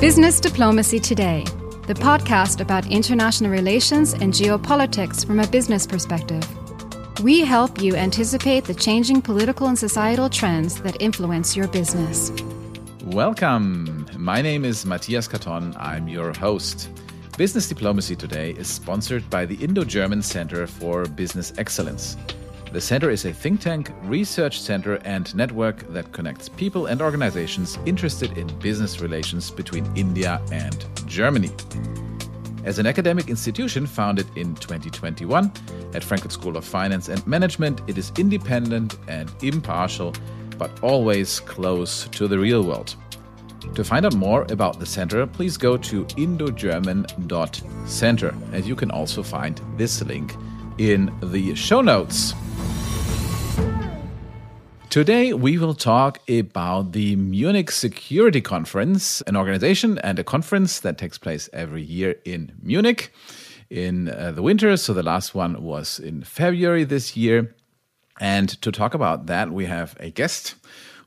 Business Diplomacy Today, the podcast about international relations and geopolitics from a business perspective. We help you anticipate the changing political and societal trends that influence your business. Welcome. My name is Matthias Catón. I'm your host. Business Diplomacy Today is sponsored by the Indo German Center for Business Excellence. The center is a think tank, research center, and network that connects people and organizations interested in business relations between India and Germany. As an academic institution founded in 2021 at Frankfurt School of Finance and Management, it is independent and impartial, but always close to the real world. To find out more about the center, please go to indogerman.center, and you can also find this link in the show notes. Today, we will talk about the Munich Security Conference, an organization and a conference that takes place every year in Munich in uh, the winter. So, the last one was in February this year. And to talk about that, we have a guest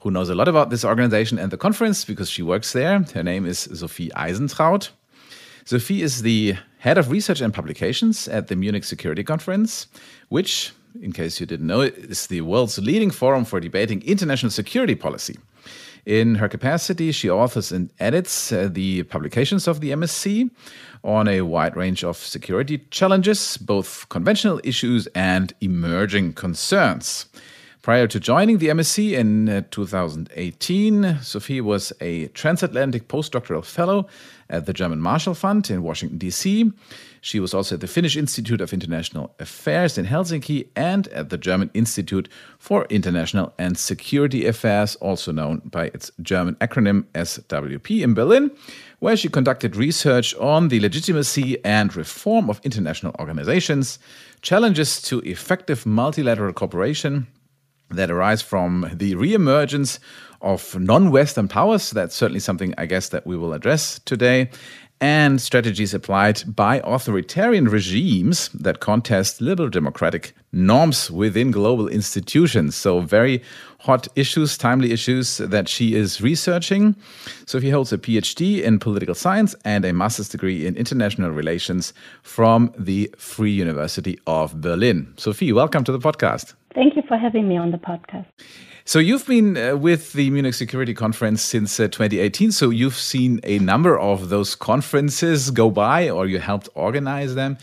who knows a lot about this organization and the conference because she works there. Her name is Sophie Eisentraut. Sophie is the head of research and publications at the Munich Security Conference, which in case you didn't know, is the world's leading forum for debating international security policy. In her capacity, she authors and edits uh, the publications of the MSC on a wide range of security challenges, both conventional issues and emerging concerns. Prior to joining the MSC in uh, 2018, Sophie was a transatlantic postdoctoral fellow at the German Marshall Fund in Washington, D.C. She was also at the Finnish Institute of International Affairs in Helsinki and at the German Institute for International and Security Affairs, also known by its German acronym SWP, in Berlin, where she conducted research on the legitimacy and reform of international organizations, challenges to effective multilateral cooperation that arise from the reemergence of non-Western powers. That's certainly something I guess that we will address today. And strategies applied by authoritarian regimes that contest liberal democratic norms within global institutions. So, very hot issues, timely issues that she is researching. So Sophie holds a PhD in political science and a master's degree in international relations from the Free University of Berlin. Sophie, welcome to the podcast. Thank you for having me on the podcast. So you've been uh, with the Munich Security Conference since uh, 2018. So you've seen a number of those conferences go by, or you helped organize them.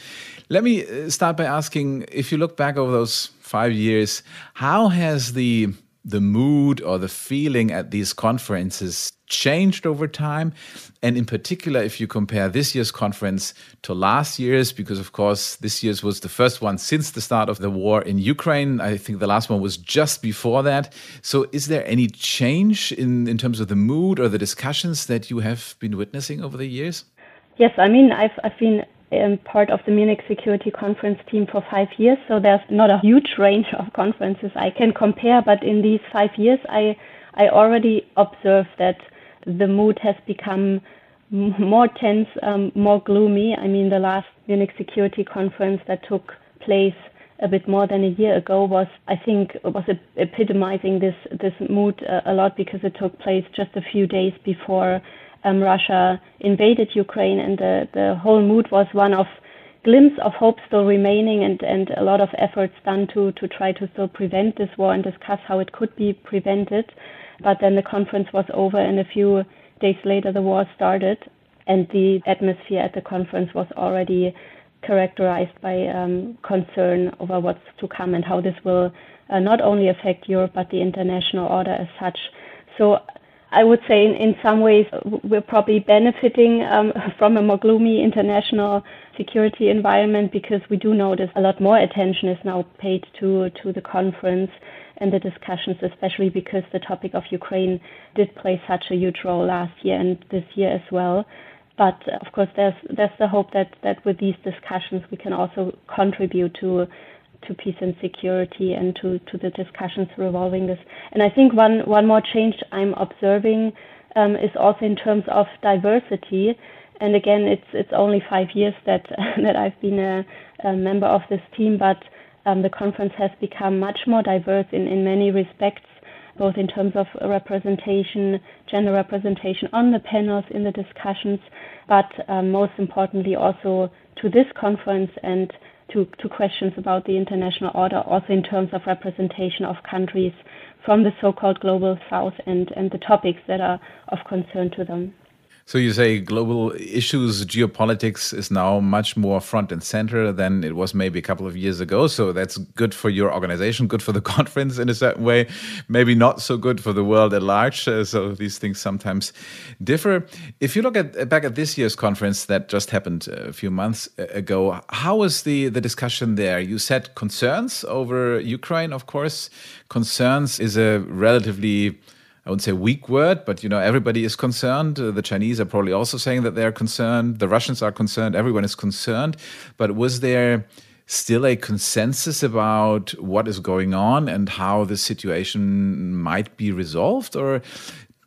Let me uh, start by asking: if you look back over those five years, how has the the mood or the feeling at these conferences changed over time? And in particular, if you compare this year's conference to last year's, because of course, this year's was the first one since the start of the war in Ukraine. I think the last one was just before that. So, is there any change in, in terms of the mood or the discussions that you have been witnessing over the years? Yes, I mean, I've, I've been um, part of the Munich Security Conference team for five years, so there's not a huge range of conferences I can compare. But in these five years, I I already observed that the mood has become more tense, um, more gloomy. I mean, the last Munich Security Conference that took place a bit more than a year ago was, I think, was epitomizing this this mood a, a lot because it took place just a few days before um, Russia invaded Ukraine, and the the whole mood was one of glimpse of hope still remaining and, and a lot of efforts done to, to try to still prevent this war and discuss how it could be prevented. But then the conference was over, and a few days later, the war started, and the atmosphere at the conference was already characterized by um, concern over what's to come and how this will uh, not only affect Europe but the international order as such. So I would say in, in some ways we're probably benefiting um, from a more gloomy international security environment because we do notice a lot more attention is now paid to to the conference and the discussions, especially because the topic of Ukraine did play such a huge role last year and this year as well. But of course, there's there's the hope that that with these discussions we can also contribute to to peace and security and to, to the discussions revolving this. And I think one, one more change I'm observing um, is also in terms of diversity. And again, it's it's only five years that that I've been a, a member of this team, but um, the conference has become much more diverse in, in many respects, both in terms of representation, gender representation on the panels, in the discussions, but um, most importantly also to this conference and to, to questions about the international order, also in terms of representation of countries from the so-called global south and, and the topics that are of concern to them. So you say global issues, geopolitics is now much more front and center than it was maybe a couple of years ago. So that's good for your organization, good for the conference in a certain way, maybe not so good for the world at large. Uh, so these things sometimes differ. If you look at uh, back at this year's conference that just happened uh, a few months uh, ago, how was the the discussion there? You said concerns over Ukraine, of course. Concerns is a relatively I wouldn't say weak word, but you know everybody is concerned. Uh, the Chinese are probably also saying that they are concerned. The Russians are concerned. Everyone is concerned. But was there still a consensus about what is going on and how the situation might be resolved, or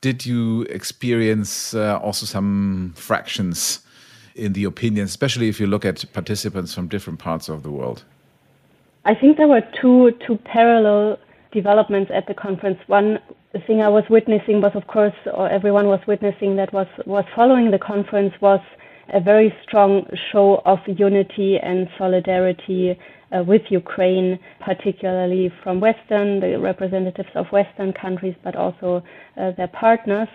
did you experience uh, also some fractions in the opinion, especially if you look at participants from different parts of the world? I think there were two two parallel developments at the conference. One the thing I was witnessing was, of course, or everyone was witnessing that was was following the conference was a very strong show of unity and solidarity uh, with Ukraine, particularly from Western, the representatives of Western countries, but also uh, their partners.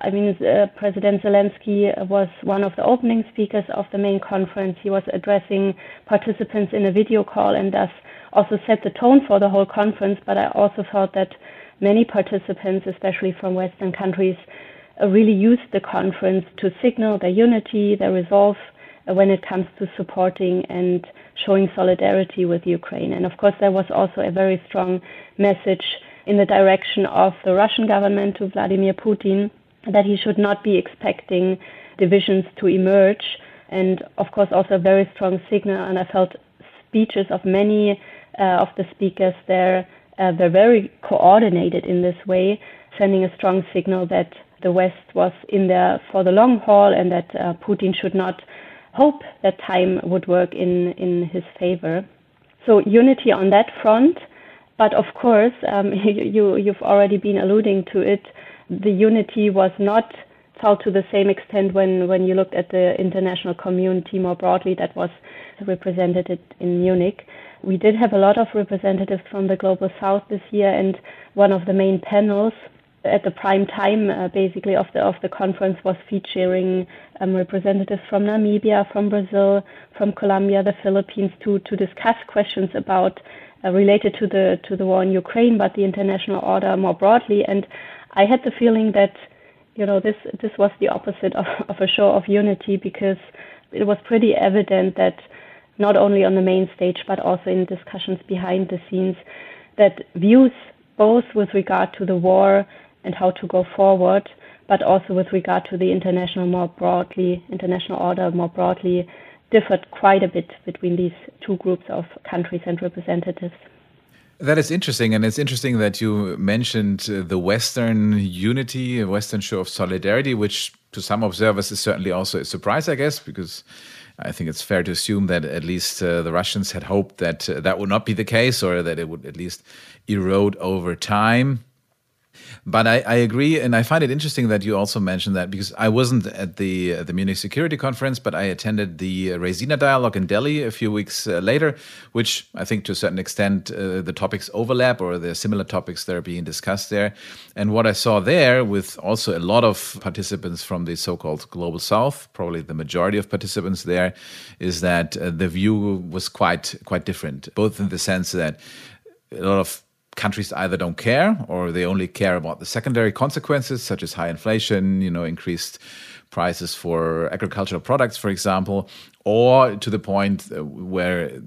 I mean, uh, President Zelensky was one of the opening speakers of the main conference. He was addressing participants in a video call and thus also set the tone for the whole conference. But I also thought that many participants, especially from Western countries, uh, really used the conference to signal their unity, their resolve uh, when it comes to supporting and showing solidarity with Ukraine. And of course, there was also a very strong message in the direction of the Russian government to Vladimir Putin that he should not be expecting divisions to emerge. And of course, also a very strong signal. And I felt speeches of many uh, of the speakers there uh, were very coordinated in this way, sending a strong signal that the West was in there for the long haul and that uh, Putin should not hope that time would work in, in his favor. So unity on that front, but of course, um, you, you've already been alluding to it. The unity was not felt to the same extent when, when you looked at the international community more broadly that was represented in Munich. We did have a lot of representatives from the Global South this year, and one of the main panels at the prime time, uh, basically, of the of the conference was featuring um, representatives from Namibia, from Brazil, from Colombia, the Philippines, to to discuss questions about uh, related to the to the war in Ukraine, but the international order more broadly. And I had the feeling that you know this this was the opposite of, of a show of unity because it was pretty evident that not only on the main stage but also in discussions behind the scenes, that views both with regard to the war and how to go forward, but also with regard to the international more broadly, international order more broadly, differed quite a bit between these two groups of countries and representatives. That is interesting, and it's interesting that you mentioned uh, the Western unity, a Western show of solidarity, which to some observers is certainly also a surprise, I guess, because I think it's fair to assume that at least uh, the Russians had hoped that uh, that would not be the case or that it would at least erode over time. But I, I, agree, and I find it interesting that you also mentioned that because I wasn't at the uh, the Munich Security Conference, but I attended the Raisina dialogue in Delhi a few weeks uh, later, which I think to a certain extent uh, the topics overlap or are similar topics that are being discussed there. And what I saw there, with also a lot of participants from the so-called global South, probably the majority of participants there, is that uh, the view was quite quite different, both in the sense that a lot of countries either don't care or they only care about the secondary consequences, such as high inflation, you know, increased prices for agricultural products, for example, or to the point uh, where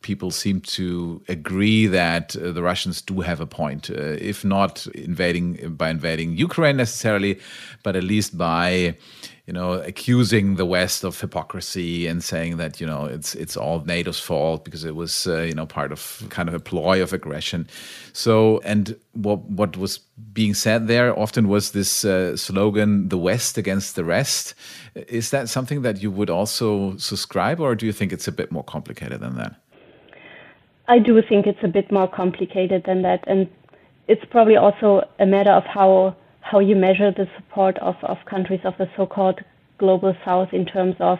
people seem to agree that uh, the Russians do have a point, uh, if not invading by invading Ukraine necessarily, but at least by you know, accusing the West of hypocrisy and saying that you know it's it's all NATO's fault because it was uh, you know part of kind of a ploy of aggression. So and what what was being said there often was this uh, slogan "the West against the rest." Is that something that you would also subscribe, or do you think it's a bit more complicated than that? I do think it's a bit more complicated than that, and it's probably also a matter of how how you measure the support of, of countries of the so-called global south in terms of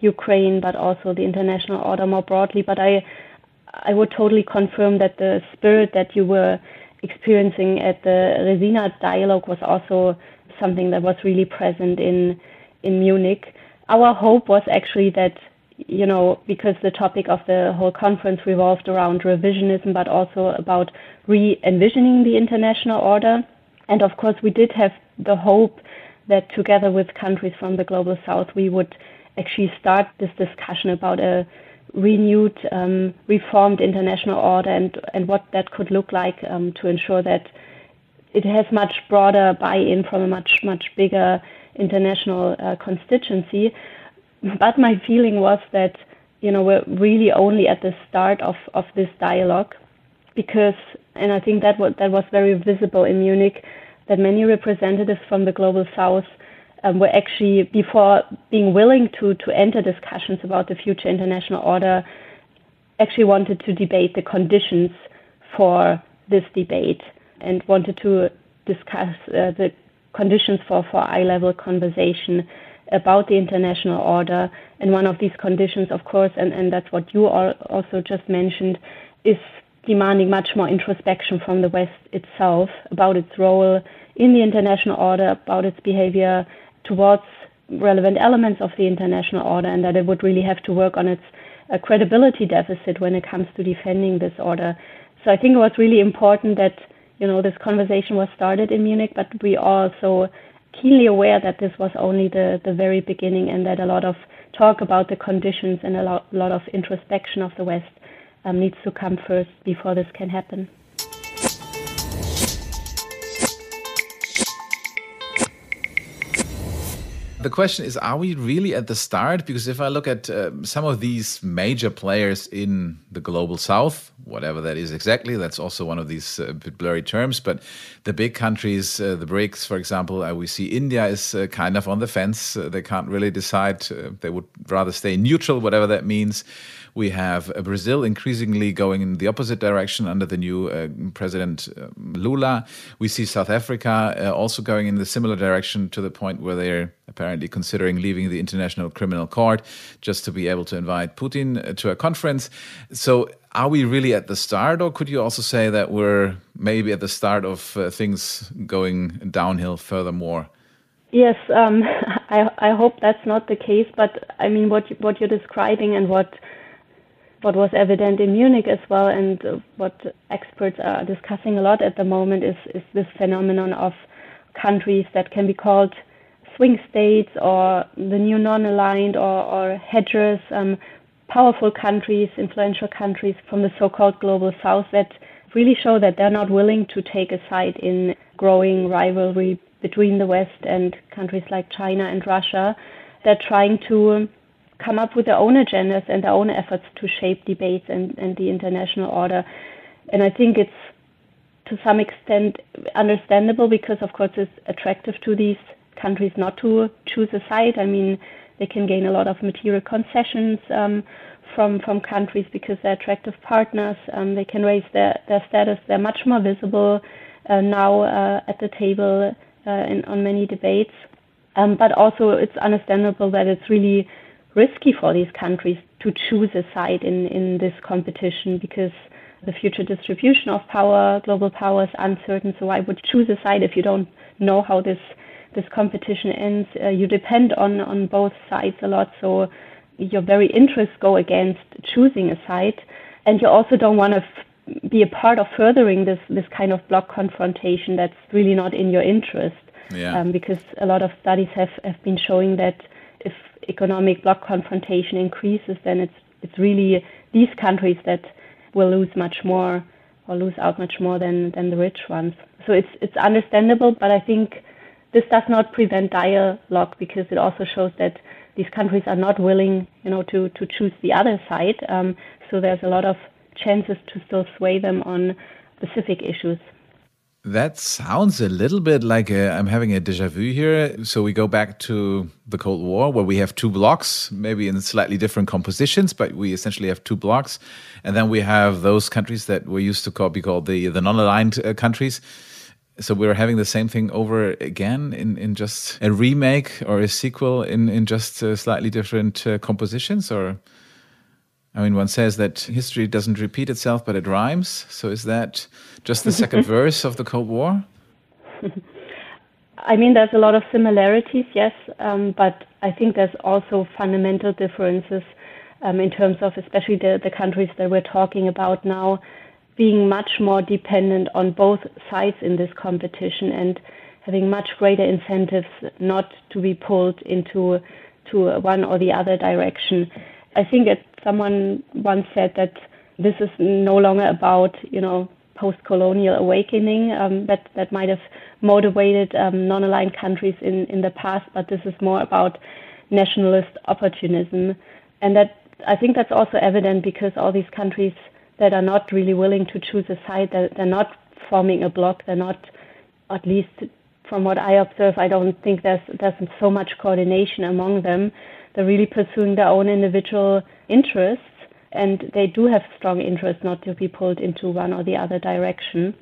Ukraine, but also the international order more broadly. But I I would totally confirm that the spirit that you were experiencing at the Raisina dialogue was also something that was really present in in Munich. Our hope was actually that you know because the topic of the whole conference revolved around revisionism, but also about re-envisioning the international order. And of course, we did have the hope that together with countries from the global south, we would actually start this discussion about a renewed, um, reformed international order and, and what that could look like um, to ensure that it has much broader buy-in from a much, much bigger international uh, constituency. But my feeling was that, you know, we're really only at the start of, of this dialogue because, and I think that, was, that was very visible in Munich, that many representatives from the global south um, were actually, before being willing to, to enter discussions about the future international order, actually wanted to debate the conditions for this debate and wanted to discuss uh, the conditions for, for eye level conversation about the international order. And one of these conditions, of course, and, and that's what you also just mentioned, is demanding much more introspection from the West itself about its role in the international order, about its behavior towards relevant elements of the international order, and that it would really have to work on its uh, credibility deficit when it comes to defending this order. So I think it was really important that you know this conversation was started in Munich, but we are also keenly aware that this was only the the very beginning, and that a lot of talk about the conditions and a lot, lot of introspection of the West um, needs to come first before this can happen. The question is, are we really at the start? Because if I look at uh, some of these major players in the global south, whatever that is exactly, that's also one of these uh, blurry terms. But the big countries, uh, the BRICS, for example, uh, we see India is uh, kind of on the fence. Uh, they can't really decide. they would rather stay neutral, whatever that means. We have uh, Brazil increasingly going in the opposite direction under the new uh, president uh, Lula. We see South Africa uh, also going in the similar direction to the point where they're apparently considering leaving the International Criminal Court just to be able to invite Putin uh, to a conference. So, are we really at the start, or could you also say that we're maybe at the start of uh, things going downhill furthermore? Yes, um, I, I hope that's not the case. But I mean, what what you're describing and what what was evident in Munich as well, and uh, what experts are discussing a lot at the moment is, is this phenomenon of countries that can be called swing states or the new non-aligned or, or hedgers, um, powerful countries, influential countries from the so-called global south that really show that they're not willing to take a side in growing rivalry between the West and countries like China and Russia. They're trying to come up with their own agendas and their own efforts to shape debates and, and the international order. And I think it's to some extent understandable because, of course, it's attractive to these countries not to choose a side. I mean, they can gain a lot of material concessions um, from from countries because they're attractive partners. Um, they can raise their, their status. They're much more visible uh, now uh, at the table uh, in, on many debates. Um, but also, it's understandable that it's really risky for these countries to choose a side in, in this competition because the future distribution of power, global power is uncertain. So why would choose a side if you don't know how this this competition ends? Uh, you depend on on both sides a lot, so your very interests go against choosing a side, and you also don't want to f- be a part of furthering this this kind of block confrontation that's really not in your interest. Yeah. Um, because a lot of studies have have been showing that if economic bloc confrontation increases, then it's it's really these countries that will lose much more or lose out much more than than the rich ones. So it's it's understandable, but I think this does not prevent dialogue because it also shows that these countries are not willing, you know, to to choose the other side. Um, so there's a lot of chances to still sway them on specific issues. That sounds a little bit like i am having a deja vu here. So we go back to the Cold War, where we have two blocks, maybe in slightly different compositions, but we essentially have two blocks, and then we have those countries that we used to call be called the the non-aligned uh, countries. So we're having the same thing over again in, in just a remake or a sequel in in just uh, slightly different uh, compositions, or I mean, one says that history doesn't repeat itself, but it rhymes. So is that just the second verse of the Cold War? I mean, there's a lot of similarities, yes, um, but I think there's also fundamental differences um, in terms of, especially the, the countries that we're talking about now, being much more dependent on both sides in this competition and having much greater incentives not to be pulled into to one or the other direction. I think it, someone once said that this is no longer about, you know, post-colonial awakening um, that that might have motivated um, non-aligned countries in in the past, but this is more about nationalist opportunism, and that I think that's also evident because all these countries that are not really willing to choose a side, they're, they're not forming a bloc, they're not, at least from what I observe, I don't think there's there's so much coordination among them. They're really pursuing their own individual interests and they do have strong interests not to be pulled into one or the other direction.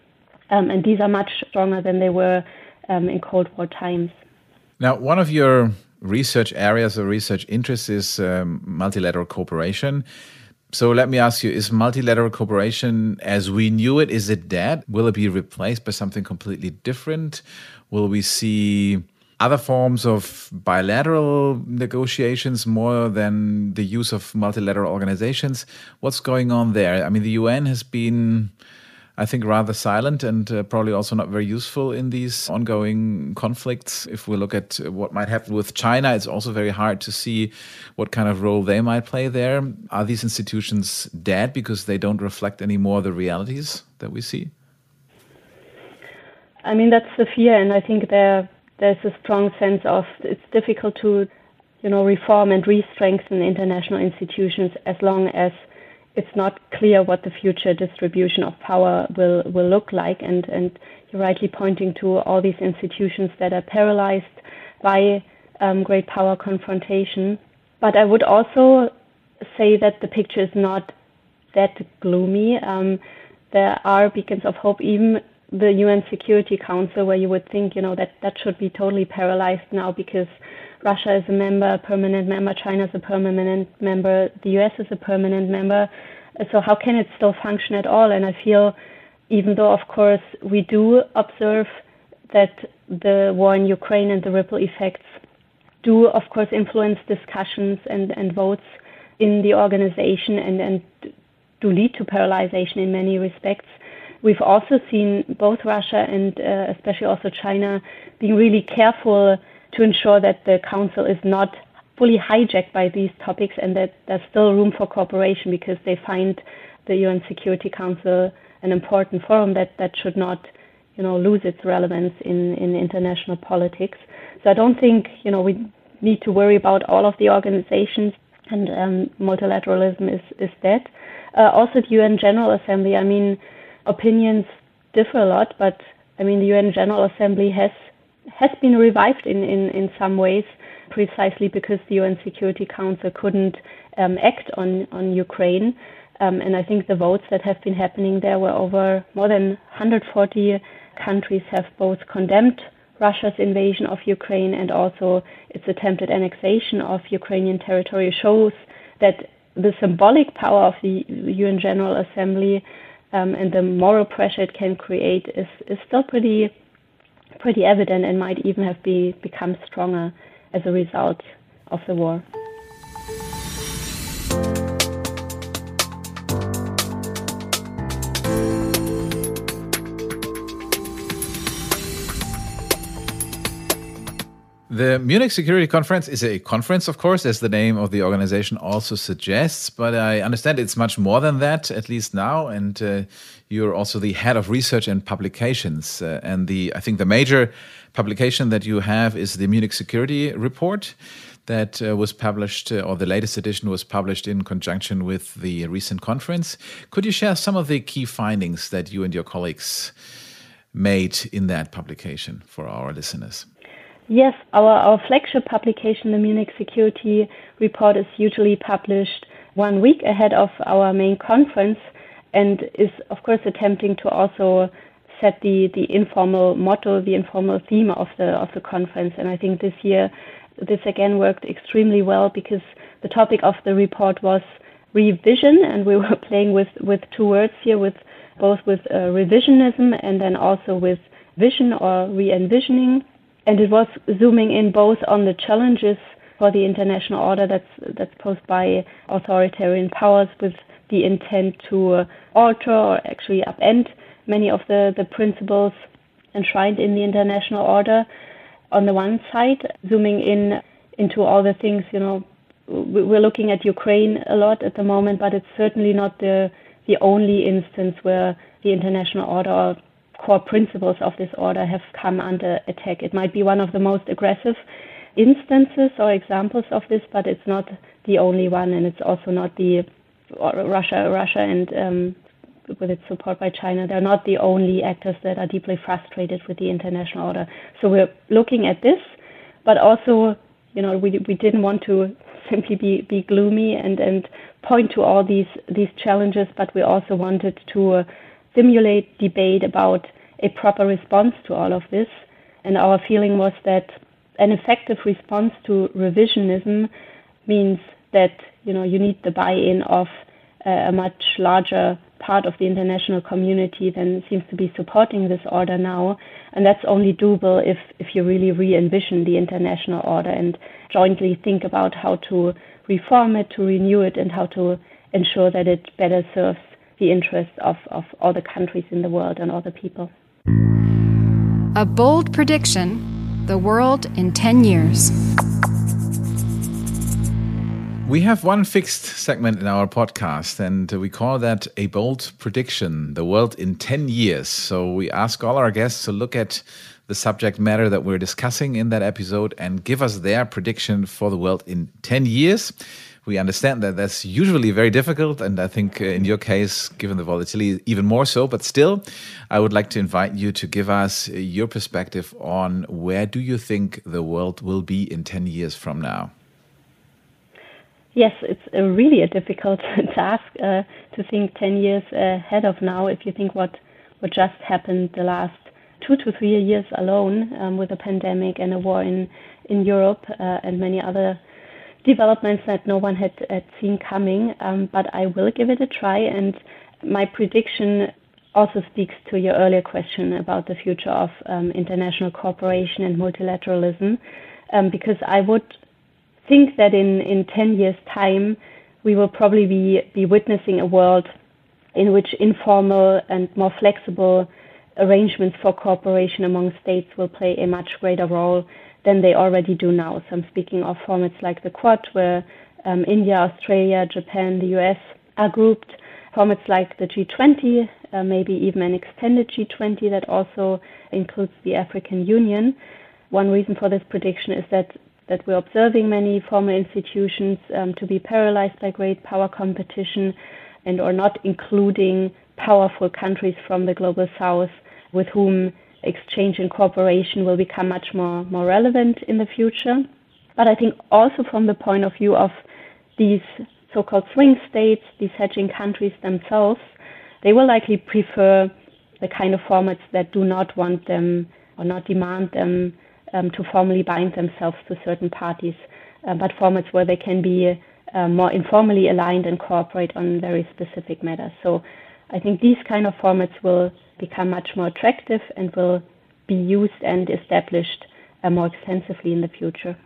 Um, and these are much stronger than they were um, in Cold War times. Now, one of your research areas or research interests is um, multilateral cooperation. So let me ask you: Is multilateral cooperation, as we knew it, is it dead? Will it be replaced by something completely different? Will we see other forms of bilateral negotiations more than the use of multilateral organizations. What's going on there? I mean, the UN has been, I think, rather silent and uh, probably also not very useful in these ongoing conflicts. If we look at what might happen with China, it's also very hard to see what kind of role they might play there. Are these institutions dead because they don't reflect anymore the realities that we see? I mean, that's the fear, and I think they're there's a strong sense of it's difficult to, you know, reform and re-strengthen international institutions as long as it's not clear what the future distribution of power will, will look like. And, and you're rightly pointing to all these institutions that are paralyzed by um, great power confrontation. But I would also say that the picture is not that gloomy. Um, there are beacons of hope, even the UN Security Council, where you would think, you know, that that should be totally paralyzed now because Russia is a member, a permanent member, China is a permanent member, the US is a permanent member. So how can it still function at all? And I feel, even though of course we do observe that the war in Ukraine and the ripple effects do of course influence discussions and, and votes in the organization and, and do lead to paralyzation in many respects We've also seen both Russia and uh, especially also China being really careful to ensure that the Council is not fully hijacked by these topics and that there's still room for cooperation because they find the UN Security Council an important forum that, that should not you know, lose its relevance in, in international politics. So I don't think you know, we need to worry about all of the organizations and um, multilateralism is, is dead. Uh, also, the UN General Assembly, I mean, opinions differ a lot, but I mean, the UN General Assembly has has been revived in, in, in some ways precisely because the UN Security Council couldn't um, act on, on Ukraine. Um, and I think the votes that have been happening there were over more than 140 countries have both condemned Russia's invasion of Ukraine and also its attempted annexation of Ukrainian territory shows that the symbolic power of the UN General Assembly um, and the moral pressure it can create is, is still pretty pretty evident and might even have be, become stronger as a result of the war. The Munich Security Conference is a conference, of course, as the name of the organization also suggests, but I understand it's much more than that, at least now. And uh, you're also the head of research and publications. Uh, and the I think the major publication that you have is the Munich Security Report that uh, was published, uh, or the latest edition was published in conjunction with the recent conference. Could you share some of the key findings that you and your colleagues made in that publication for our listeners? Yes, our, our flagship publication, the Munich Security Report, is usually published one week ahead of our main conference and is, of course, attempting to also set the, the informal motto, the informal theme of the of the conference. And I think this year, this again worked extremely well because the topic of the report was revision, and we were playing with with two words here, with both with uh, revisionism and then also with vision or re-envisioning. And it was zooming in both on the challenges for the international order that's that's posed by authoritarian powers with the intent to uh, alter or actually upend many of the, the principles enshrined in the international order. On the one side, zooming in into all the things, you know, we're looking at Ukraine a lot at the moment, but it's certainly not the the only instance where the international order or core principles of this order have come under attack. It might be one of the most aggressive instances or examples of this, but it's not the only one, and it's also not the Russia, Russia, and um, with its support by China, they're not the only actors that are deeply frustrated with the international order. So we're looking at this, but also, you know, we we didn't want to simply be, be gloomy and, and point to all these these challenges, but we also wanted to uh, stimulate debate about a proper response to all of this. And our feeling was that an effective response to revisionism means that you know you need the buy-in of uh, a much larger part of the international community than seems to be supporting this order now. And that's only doable if, if you really re envision the international order and jointly think about how to reform it, to renew it, and how to ensure that it better serves the interests of, of all the countries in the world and all the people. A bold prediction the world in 10 years. We have one fixed segment in our podcast, and we call that a bold prediction the world in 10 years. So we ask all our guests to look at the subject matter that we're discussing in that episode and give us their prediction for the world in 10 years. We understand that that's usually very difficult, and I think uh, in your case, given the volatility, even more so. But still, I would like to invite you to give us your perspective on where do you think the world will be in 10 years from now? Yes, it's a really a difficult task uh, to think 10 years ahead of now. If you think what what just happened the last two to three years alone um, with a pandemic and a war in in Europe uh, and many other developments that no one had, had seen coming. Um, but I will give it a try, and my prediction also speaks to your earlier question about the future of um, international cooperation and multilateralism, um, because I would think that in, in 10 years' time, we will probably be, be witnessing a world in which informal and more flexible arrangements for cooperation among states will play a much greater role than they already do now. So I'm speaking of formats like the Quad, where um, India, Australia, Japan, the US are grouped. Formats like the G20, uh, maybe even an extended G20 that also includes the African Union. One reason for this prediction is that that we're observing many formal institutions um, to be paralyzed by great power competition and or not including powerful countries from the global south with whom exchange and cooperation will become much more, more relevant in the future. But I think also from the point of view of these so-called swing states, these hedging countries themselves, they will likely prefer the kind of formats that do not want them or not demand them um, to formally bind themselves to certain parties, uh, but formats where they can be uh, more informally aligned and cooperate on very specific matters. So I think these kind of formats will become much more attractive and will be used and established uh, more extensively in the future.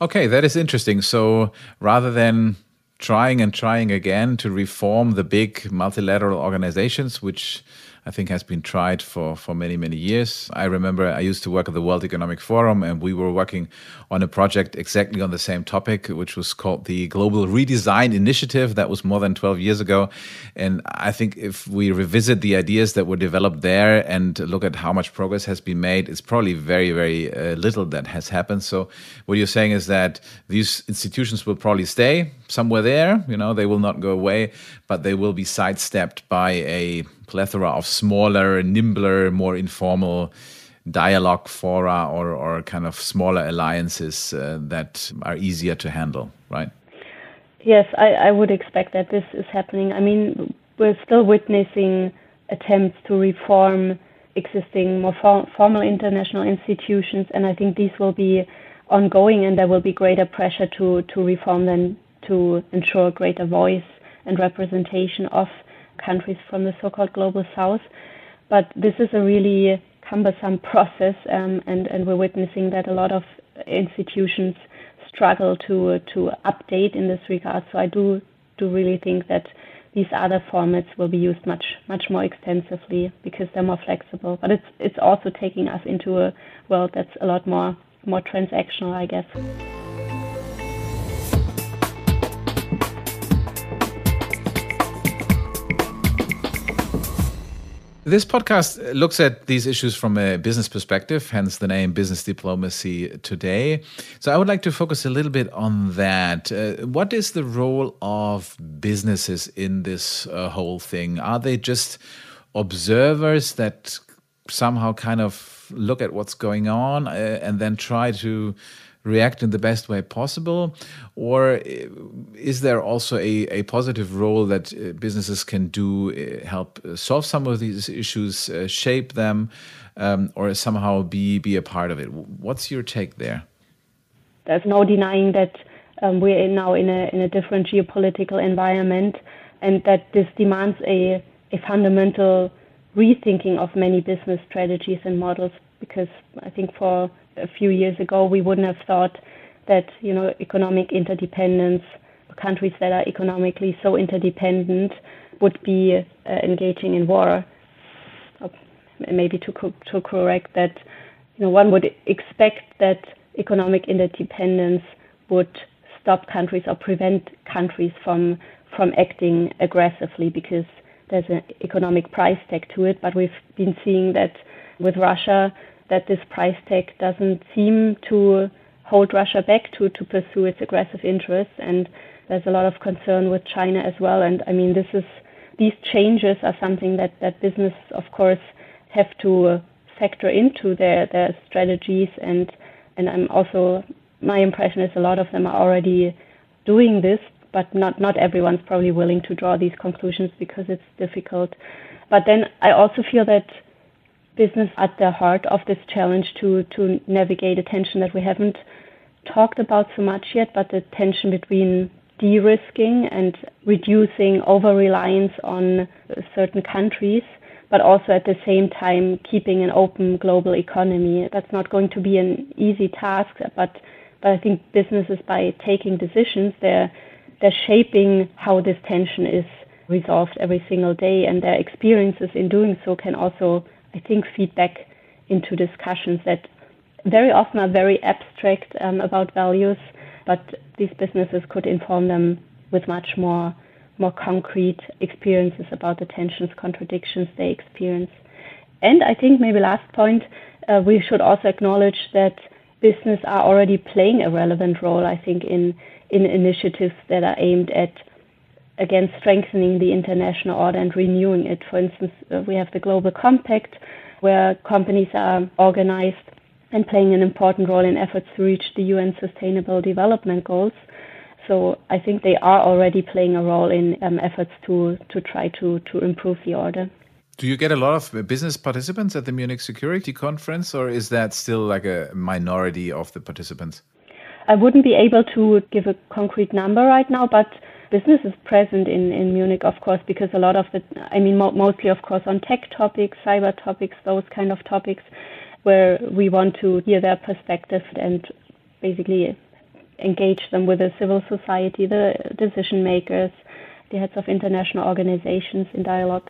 Okay, that is interesting. So rather than trying and trying again to reform the big multilateral organizations, which I think has been tried for, for many, many years. I remember I used to work at the World Economic Forum and we were working on a project exactly on the same topic, which was called the Global Redesign Initiative. That was more than 12 years ago. And I think if we revisit the ideas that were developed there and look at how much progress has been made, it's probably very, very uh, little that has happened. So what you're saying is that these institutions will probably stay somewhere there. You know, they will not go away, but they will be sidestepped by a plethora of smaller, nimbler, more informal dialogue fora or, or kind of smaller alliances uh, that are easier to handle, right? Yes, I, I would expect that this is happening. I mean, we're still witnessing attempts to reform existing more for, formal international institutions, and I think these will be ongoing, and there will be greater pressure to to reform them to ensure greater voice and representation of countries from the so-called global south. But this is a really cumbersome process, um, and and we're witnessing that a lot of institutions struggle to to update in this regard. So I do do really think that these other formats will be used much much more extensively because they're more flexible. But it's it's also taking us into a world that's a lot more more transactional, I guess. This podcast looks at these issues from a business perspective, hence the name Business Diplomacy Today. So I would like to focus a little bit on that. Uh, what is the role of businesses in this uh, whole thing? Are they just observers that somehow kind of look at what's going on uh, and then try to react in the best way possible? Or uh, is there also a, a positive role that uh, businesses can do, uh, help solve some of these issues, shape them, um, or somehow be, be a part of it? What's your take there? There's no denying that um, we're now in a, in a different geopolitical environment and that this demands a, a fundamental rethinking of many business strategies and models because I think for a few years ago, we wouldn't have thought that you know economic interdependence, countries that are economically so interdependent, would be uh, engaging in war. maybe to to correct that, you know, one would expect that economic interdependence would stop countries or prevent countries from from acting aggressively because there's an economic price tag to it. But we've been seeing that with Russia, that this price tag doesn't seem to hold Russia back to, to pursue its aggressive interests. And there's a lot of concern with China as well. And I mean, this is these changes are something that, that business, of course, have to factor into their, their strategies. And, and I'm also, my impression is a lot of them are already doing this, but not, not everyone's probably willing to draw these conclusions because it's difficult. But then I also feel that business at the heart of this challenge to to navigate a tension that we haven't talked about so much yet, but the tension between de-risking and reducing over reliance on uh, certain countries, but also at the same time keeping an open global economy. That's not going to be an easy task, but but I think businesses by taking decisions, they're they're shaping how this tension is resolved every single day, and their experiences in doing so can also I think, feedback into discussions that very often are very abstract um, about values, but these businesses could inform them with much more more concrete experiences about the tensions, contradictions they experience. And I think maybe last point, uh, we should also acknowledge that business are already playing a relevant role, I think, in in initiatives that are aimed at again strengthening the international order and renewing it. For instance, uh, we have the Global Compact, where companies are organized and playing an important role in efforts to reach the UN Sustainable Development Goals. So I think they are already playing a role in um, efforts to to try to to improve the order. Do you get a lot of business participants at the Munich Security Conference, or is that still like a minority of the participants? I wouldn't be able to give a concrete number right now, but business is present in, in Munich, of course, because a lot of the, I mean, mo- mostly, of course, on tech topics, cyber topics, those kind of topics, where we want to hear their perspective and basically engage them with the civil society, the decision makers, the heads of international organizations in dialogue.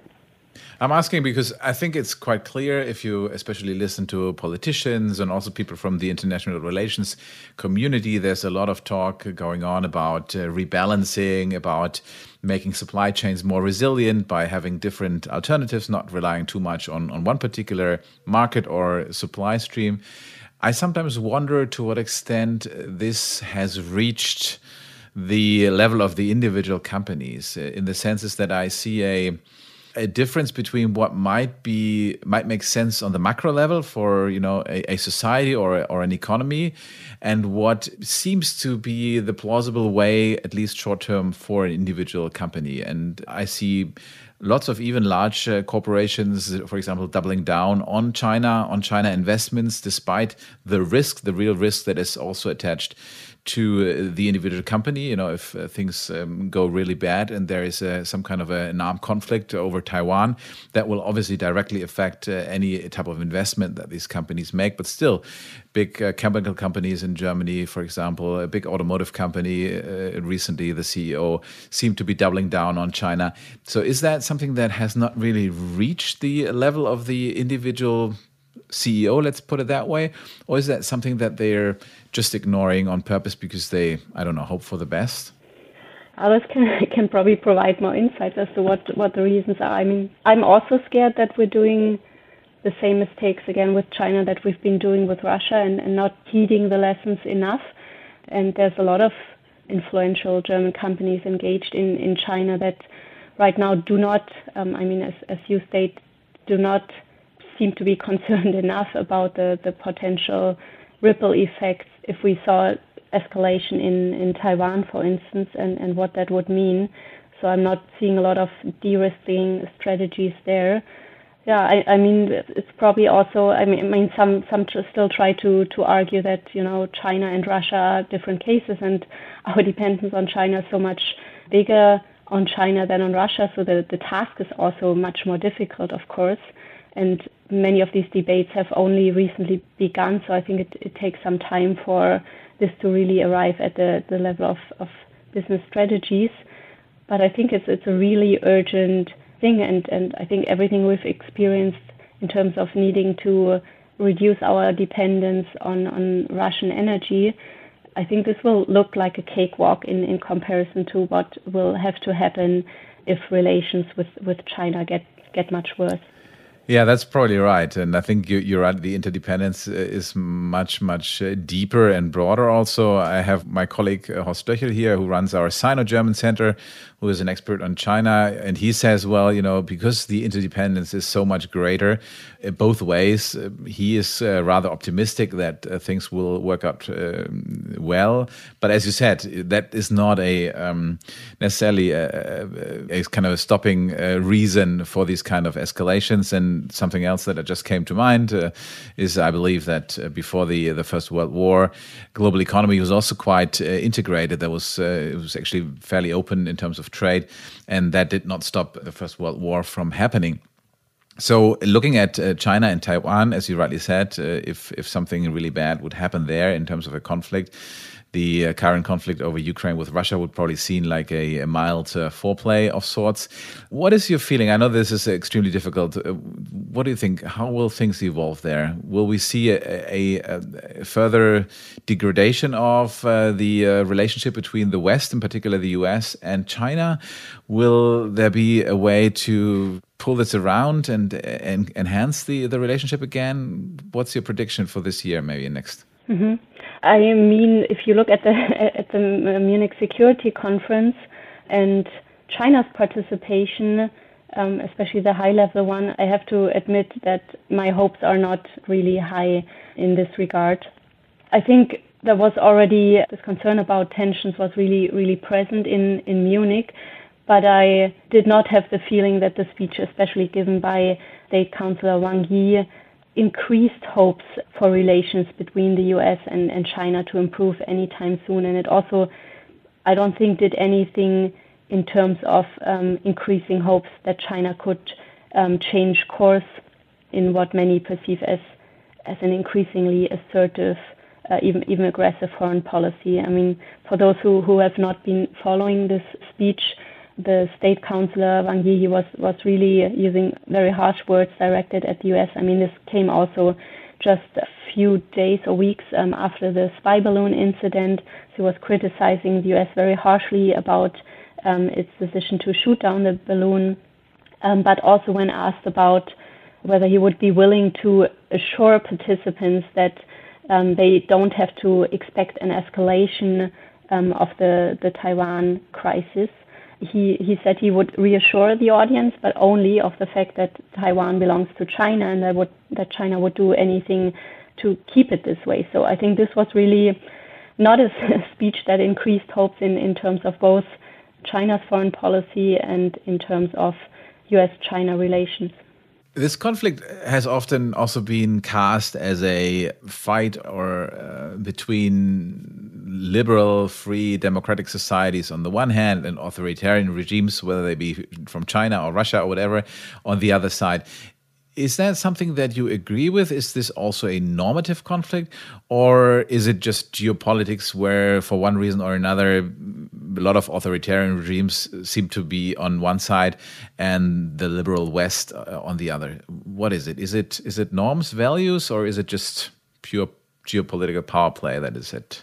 I'm asking because I think it's quite clear if you especially listen to politicians and also people from the international relations community, there's a lot of talk going on about uh, rebalancing, about making supply chains more resilient by having different alternatives, not relying too much on, on one particular market or supply stream. I sometimes wonder to what extent this has reached the level of the individual companies, uh, in the senses that I see a a difference between what might be might make sense on the macro level for you know a, a society or or an economy, and what seems to be the plausible way, at least short term, for an individual company. And I see lots of even large uh, corporations, for example, doubling down on China, on China investments, despite the risk, the real risk that is also attached to uh, the individual company. You know, if uh, things um, go really bad and there is uh, some kind of a, an armed conflict over Taiwan, that will obviously directly affect uh, any type of investment that these companies make. But still, big uh, chemical companies in Germany, for example, a big automotive company, uh, recently the CEO seemed to be doubling down on China. So, is that something that has not really reached the level of the individual CEO, let's put it that way? Or is that something that they're just ignoring on purpose because they, I don't know, hope for the best? Others can can probably provide more insights as to what what the reasons are. I mean, I'm also scared that we're doing the same mistakes again with China that we've been doing with Russia and, and not heeding the lessons enough. And there's a lot of influential German companies engaged in, in China that right now do not, um, I mean, as, as you state, do not seem to be concerned enough about the, the potential ripple effects if we saw escalation in, in Taiwan, for instance, and, and what that would mean. So I'm not seeing a lot of de-risking strategies there. Yeah, I, I mean, it's probably also. I mean, I mean, some some still try to to argue that you know China and Russia are different cases, and our dependence on China is so much bigger on China than on Russia. So the the task is also much more difficult, of course and many of these debates have only recently begun. So I think it, it takes some time for this to really arrive at the, the level of, of business strategies. But I think it's it's a really urgent thing, and, and I think everything we've experienced in terms of needing to reduce our dependence on, on Russian energy, I think this will look like a cakewalk in, in comparison to what will have to happen if relations with, with China get, get much worse. Yeah, that's probably right. And I think you, are right. The interdependence uh, is much, much uh, deeper and broader also. I have my colleague uh, Horst Löchel here who runs our Sino German Center, who is an expert on China. And he says, well, you know, because the interdependence is so much greater both ways, he is rather optimistic that things will work out well. But as you said, that is not a um, necessarily a, a, kind of a stopping reason for these kind of escalations. And something else that just came to mind uh, is I believe that uh, before the the First World War, global economy was also quite uh, integrated. There was uh, it was actually fairly open in terms of trade, and that did not stop the First World War from happening. So, looking at uh, China and Taiwan, as you rightly said, uh, if if something really bad would happen there in terms of a conflict, the uh, current conflict over Ukraine with Russia would probably seem like a, a mild uh, foreplay of sorts. What is your feeling? I know this is extremely difficult. Uh, what do you think? How will things evolve there? Will we see a, a, a further degradation of uh, the uh, relationship between the West, in particular the US, and China? Will there be a way to pull this around and, and enhance the, the relationship again? What's your prediction for this year, maybe next? Mm -hmm. I mean, if you look at the at the Munich Security Conference and China's participation, um, especially the high level one, I have to admit that my hopes are not really high in this regard. I think there was already this concern about tensions was really really present in in Munich, but I did not have the feeling that the speech, especially given by State Councillor Wang Yi, increased hopes for relations between the US and, and China to improve anytime soon. And it also, I don't think, did anything in terms of um, increasing hopes that China could um, change course in what many perceive as as an increasingly assertive, uh, even even aggressive foreign policy. I mean, for those who, who have not been following this speech, the state councillor Wang Yi was was really using very harsh words directed at the U.S. I mean, this came also just a few days or weeks um, after the spy balloon incident. He was criticizing the U.S. very harshly about um, its decision to shoot down the balloon, um, but also when asked about whether he would be willing to assure participants that um, they don't have to expect an escalation um, of the, the Taiwan crisis he, he said he would reassure the audience, but only of the fact that Taiwan belongs to China and that, would, that China would do anything to keep it this way. So I think this was really not a speech that increased hopes in, in terms of both China's foreign policy and in terms of US China relations. This conflict has often also been cast as a fight or uh, between liberal, free, democratic societies on the one hand and authoritarian regimes, whether they be from China or Russia or whatever, on the other side. Is that something that you agree with? Is this also a normative conflict? Or is it just geopolitics where, for one reason or another, a lot of authoritarian regimes seem to be on one side and the liberal West uh, on the other? What is it? Is it is it norms, values, or is it just pure geopolitical power play that is at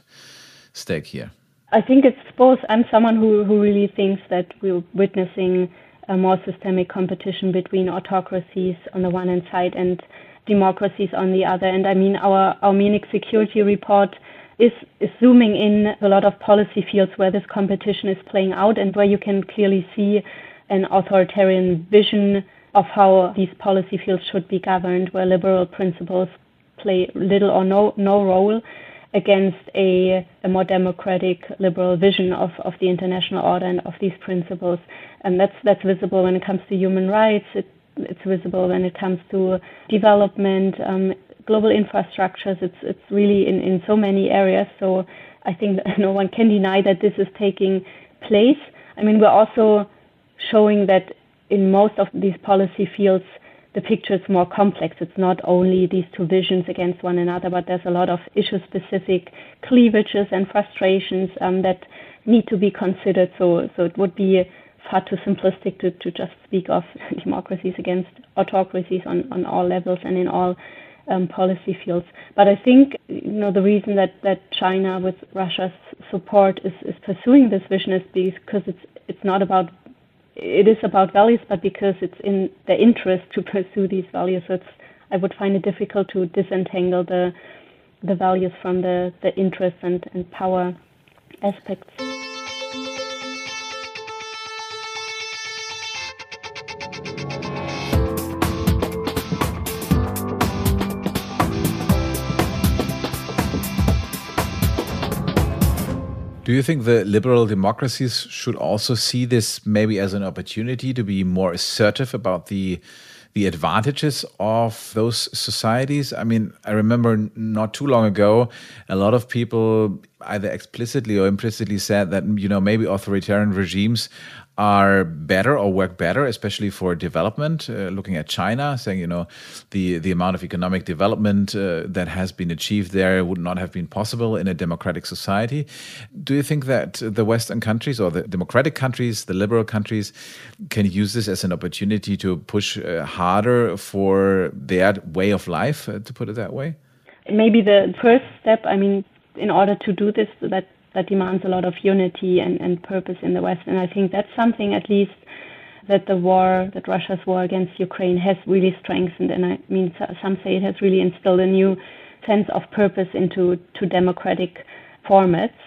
stake here? I think it's both. I'm someone who, who really thinks that we're witnessing a more systemic competition between autocracies on the one hand side and democracies on the other. And I mean, our, our Munich Security Report is, is zooming in a lot of policy fields where this competition is playing out and where you can clearly see an authoritarian vision of how these policy fields should be governed, where liberal principles play little or no, no role against a, a more democratic liberal vision of, of the international order and of these principles. And that's that's visible when it comes to human rights. It, it's visible when it comes to development, um, global infrastructures. It's it's really in, in so many areas. So I think no one can deny that this is taking place. I mean, we're also showing that in most of these policy fields, the picture is more complex. It's not only these two visions against one another, but there's a lot of issue specific cleavages and frustrations um, that need to be considered. So, so it would be far too simplistic to, to just speak of democracies against autocracies on, on all levels and in all um, policy fields. But I think you know the reason that, that China, with Russia's support, is, is pursuing this vision is because it's it's not about it is about values, but because it's in the interest to pursue these values, so it's I would find it difficult to disentangle the the values from the the interests and, and power aspects. Do you think the liberal democracies should also see this maybe as an opportunity to be more assertive about the the advantages of those societies? I mean, I remember not too long ago, a lot of people either explicitly or implicitly said that you know maybe authoritarian regimes are better or work better, especially for development. Uh, looking at China, saying you know the the amount of economic development uh, that has been achieved there would not have been possible in a democratic society. Do you think that the Western countries or the democratic countries, the liberal countries, can use this as an opportunity to push uh, harder for their way of life, uh, to put it that way? Maybe the first step. I mean, in order to do this, that that demands a lot of unity and, and purpose in the West. And I think that's something, at least, that the war, that Russia's war against Ukraine has really strengthened. And I mean, some say it has really instilled a new sense of purpose into to democratic formats.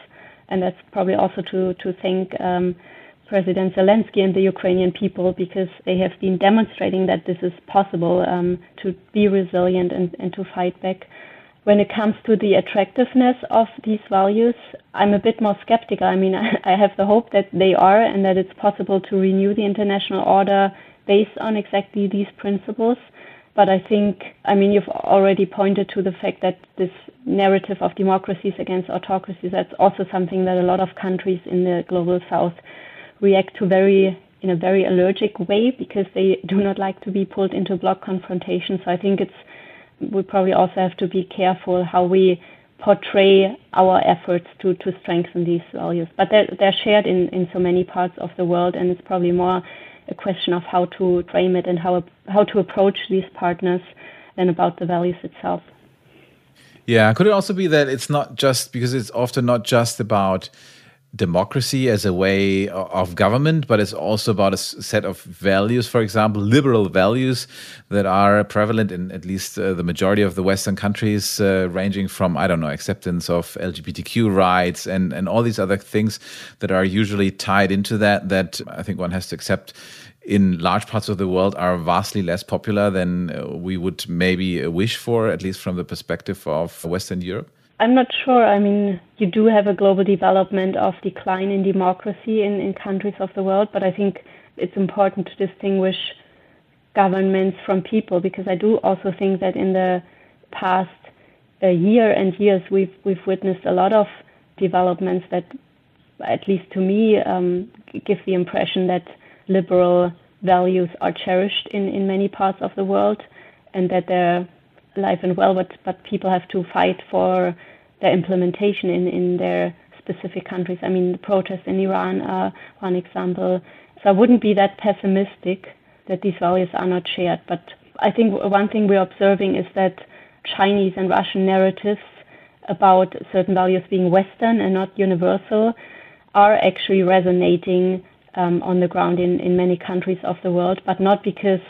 And that's probably also to, to thank um, President Zelensky and the Ukrainian people because they have been demonstrating that this is possible um, to be resilient and, and to fight back when it comes to the attractiveness of these values, I'm a bit more skeptical. I mean, I have the hope that they are and that it's possible to renew the international order based on exactly these principles. But I think, I mean, you've already pointed to the fact that this narrative of democracies against autocracies, that's also something that a lot of countries in the global south react to very in a very allergic way because they do not like to be pulled into block confrontation. So I think it's we probably also have to be careful how we portray our efforts to, to strengthen these values. But they're, they're shared in, in so many parts of the world, and it's probably more a question of how to frame it and how, how to approach these partners than about the values itself. Yeah, could it also be that it's not just because it's often not just about democracy as a way of government, but it's also about a set of values, for example, liberal values that are prevalent in at least uh, the majority of the Western countries, uh, ranging from, I don't know, acceptance of LGBTQ rights and, and all these other things that are usually tied into that, that I think one has to accept in large parts of the world are vastly less popular than uh, we would maybe wish for, at least from the perspective of Western Europe? I'm not sure. I mean, you do have a global development of decline in democracy in, in countries of the world, but I think it's important to distinguish governments from people because I do also think that in the past uh, year and years we've we've witnessed a lot of developments that, at least to me, um, give the impression that liberal values are cherished in, in many parts of the world and that they're alive and well, but, but people have to fight for their implementation in, in their specific countries. I mean, the protests in Iran are one example. So I wouldn't be that pessimistic that these values are not shared. But I think one thing we're observing is that Chinese and Russian narratives about certain values being Western and not universal are actually resonating um, on the ground in, in many countries of the world, but not because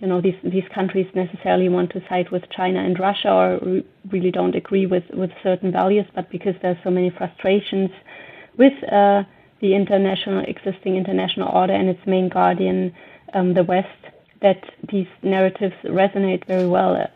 you know these these countries necessarily want to side with China and Russia or really don't agree with with certain values, but because there's so many frustrations with uh, the international existing international order and its main guardian, um, the West, that these narratives resonate very well.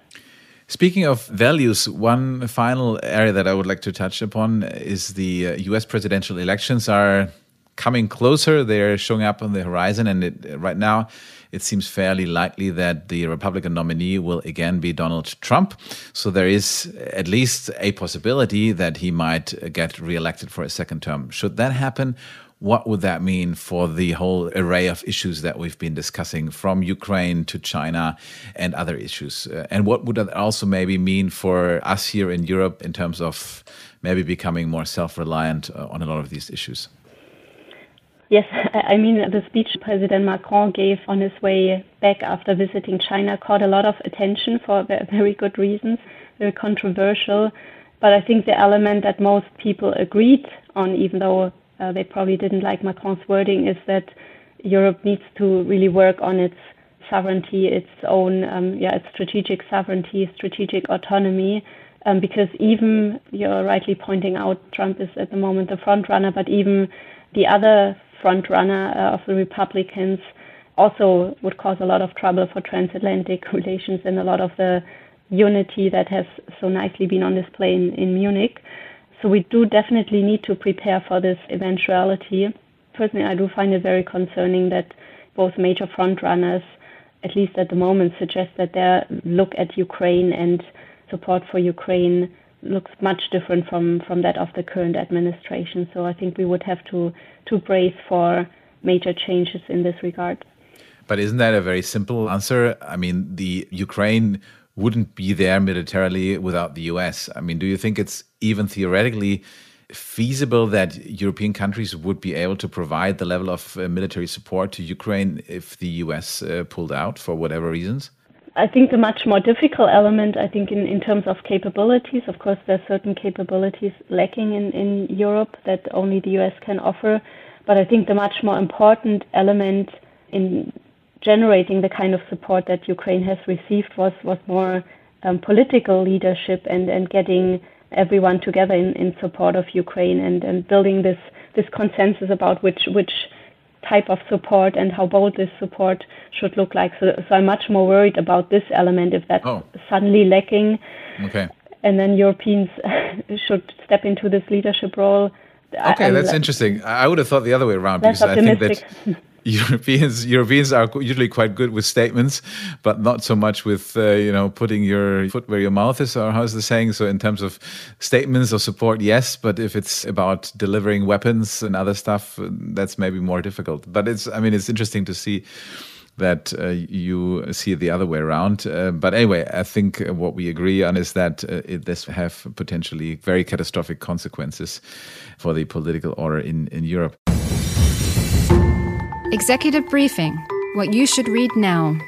Speaking of values, one final area that I would like to touch upon is the uh, U.S. presidential elections are coming closer. They're showing up on the horizon, and it, right now it seems fairly likely that the Republican nominee will again be Donald Trump. So there is at least a possibility that he might get reelected for a second term. Should that happen, what would that mean for the whole array of issues that we've been discussing from Ukraine to China and other issues? Uh, and what would that also maybe mean for us here in Europe in terms of maybe becoming more self reliant uh, on a lot of these issues? Yes, I mean, the speech President Macron gave on his way back after visiting China caught a lot of attention for very good reasons, very controversial. But I think the element that most people agreed on, even though uh, they probably didn't like Macron's wording, is that Europe needs to really work on its sovereignty, its own, um, yeah, its strategic sovereignty, strategic autonomy. Um, because even you're rightly pointing out, Trump is at the moment the front runner, but even the other front runner uh, of the Republicans, also would cause a lot of trouble for transatlantic relations and a lot of the unity that has so nicely been on display in, in Munich. So we do definitely need to prepare for this eventuality. Personally, I do find it very concerning that both major frontrunners, at least at the moment, suggest that their look at Ukraine and support for Ukraine looks much different from, from that of the current administration. So I think we would have to, to brace for major changes in this regard. But isn't that a very simple answer? I mean, the Ukraine wouldn't be there militarily without the US. I mean, do you think it's even theoretically feasible that European countries would be able to provide the level of uh, military support to Ukraine if the US uh, pulled out for whatever reasons? I think the much more difficult element, I think, in, in terms of capabilities, of course, there are certain capabilities lacking in, in Europe that only the US can offer. But I think the much more important element in generating the kind of support that Ukraine has received was, was more um, political leadership and, and getting everyone together in, in support of Ukraine and, and building this, this consensus about which, which type of support and how bold this support should look like. So, so I'm much more worried about this element if that's oh. suddenly lacking. Okay. And then Europeans should step into this leadership role. Okay, I'm that's interesting. I would have thought the other way around because. I think that Europeans Europeans are usually quite good with statements, but not so much with uh, you know putting your foot where your mouth is, or how's the saying? So in terms of statements or support, yes, but if it's about delivering weapons and other stuff, that's maybe more difficult. But it's I mean it's interesting to see that uh, you see it the other way around. Uh, but anyway, I think what we agree on is that uh, it, this have potentially very catastrophic consequences for the political order in in Europe. Executive Briefing What You Should Read Now.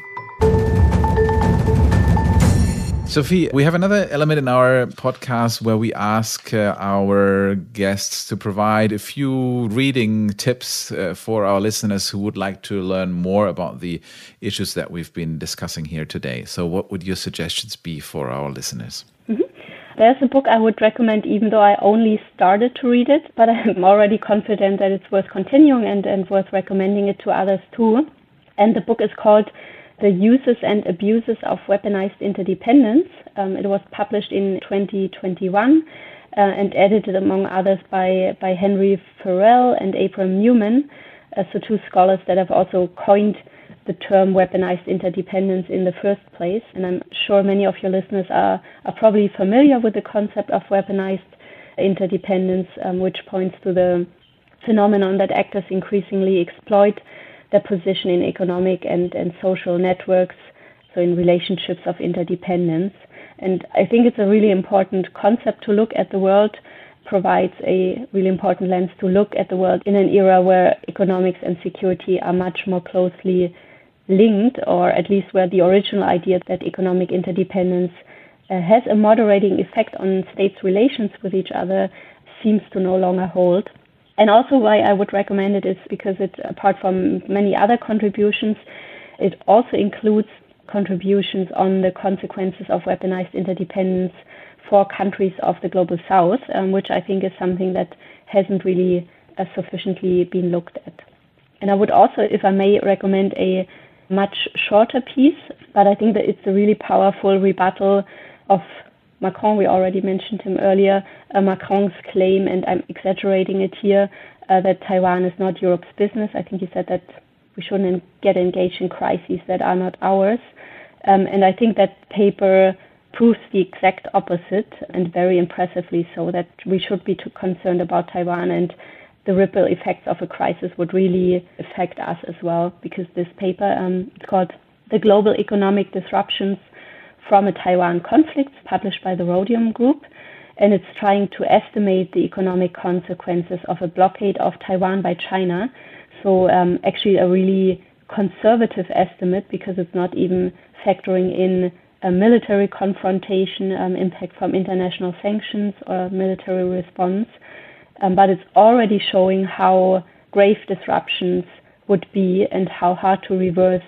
Sophie, we have another element in our podcast where we ask uh, our guests to provide a few reading tips uh, for our listeners who would like to learn more about the issues that we've been discussing here today. So, what would your suggestions be for our listeners? There's a book I would recommend, even though I only started to read it, but I'm already confident that it's worth continuing and, and worth recommending it to others too. And the book is called the uses and abuses of weaponized interdependence. Um, it was published in 2021 uh, and edited, among others, by, by Henry Farrell and Abraham Newman, uh, so two scholars that have also coined the term weaponized interdependence in the first place. And I'm sure many of your listeners are, are probably familiar with the concept of weaponized interdependence, um, which points to the phenomenon that actors increasingly exploit their position in economic and, and social networks, so in relationships of interdependence. And I think it's a really important concept to look at the world, provides a really important lens to look at the world in an era where economics and security are much more closely linked, or at least where the original idea that economic interdependence uh, has a moderating effect on states' relations with each other seems to no longer hold. And also why I would recommend it is because it, apart from many other contributions, it also includes contributions on the consequences of weaponized interdependence for countries of the global south, um, which I think is something that hasn't really uh, sufficiently been looked at. And I would also, if I may, recommend a much shorter piece, but I think that it's a really powerful rebuttal of Macron, we already mentioned him earlier, uh, Macron's claim, and I'm exaggerating it here, uh, that Taiwan is not Europe's business. I think he said that we shouldn't get engaged in crises that are not ours. Um, and I think that paper proves the exact opposite and very impressively so that we should be concerned about Taiwan and the ripple effects of a crisis would really affect us as well because this paper, um, it's called The Global Economic Disruptions from a Taiwan conflict, published by the Rhodium Group, and it's trying to estimate the economic consequences of a blockade of Taiwan by China. So, um, actually, a really conservative estimate because it's not even factoring in a military confrontation, um, impact from international sanctions, or military response. Um, but it's already showing how grave disruptions would be and how hard to reverse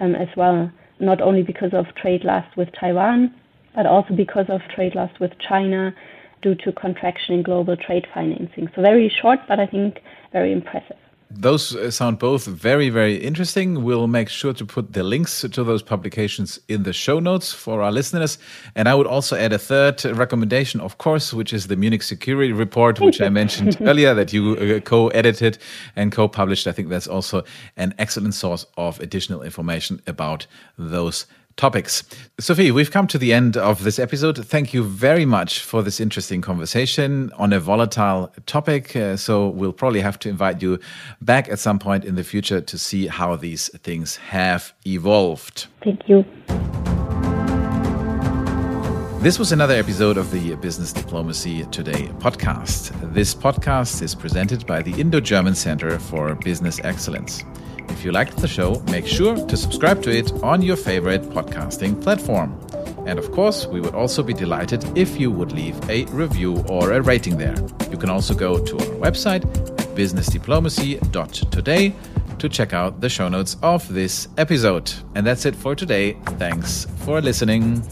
um, as well not only because of trade loss with Taiwan, but also because of trade loss with China due to contraction in global trade financing. So very short, but I think very impressive. Those uh, sound both very, very interesting. We'll make sure to put the links to those publications in the show notes for our listeners. And I would also add a third recommendation, of course, which is the Munich Security Report, which I mentioned earlier that you uh, co edited and co published. I think that's also an excellent source of additional information about those topics. Sophie, we've come to the end of this episode. Thank you very much for this interesting conversation on a volatile topic. Uh, so we'll probably have to invite you back at some point in the future to see how these things have evolved. Thank you. This was another episode of the Business Diplomacy Today podcast. This podcast is presented by the Indo German Center for Business Excellence. If you liked the show, make sure to subscribe to it on your favorite podcasting platform. And of course, we would also be delighted if you would leave a review or a rating there. You can also go to our website businessdiplomacy.today to check out the show notes of this episode. And that's it for today. Thanks for listening.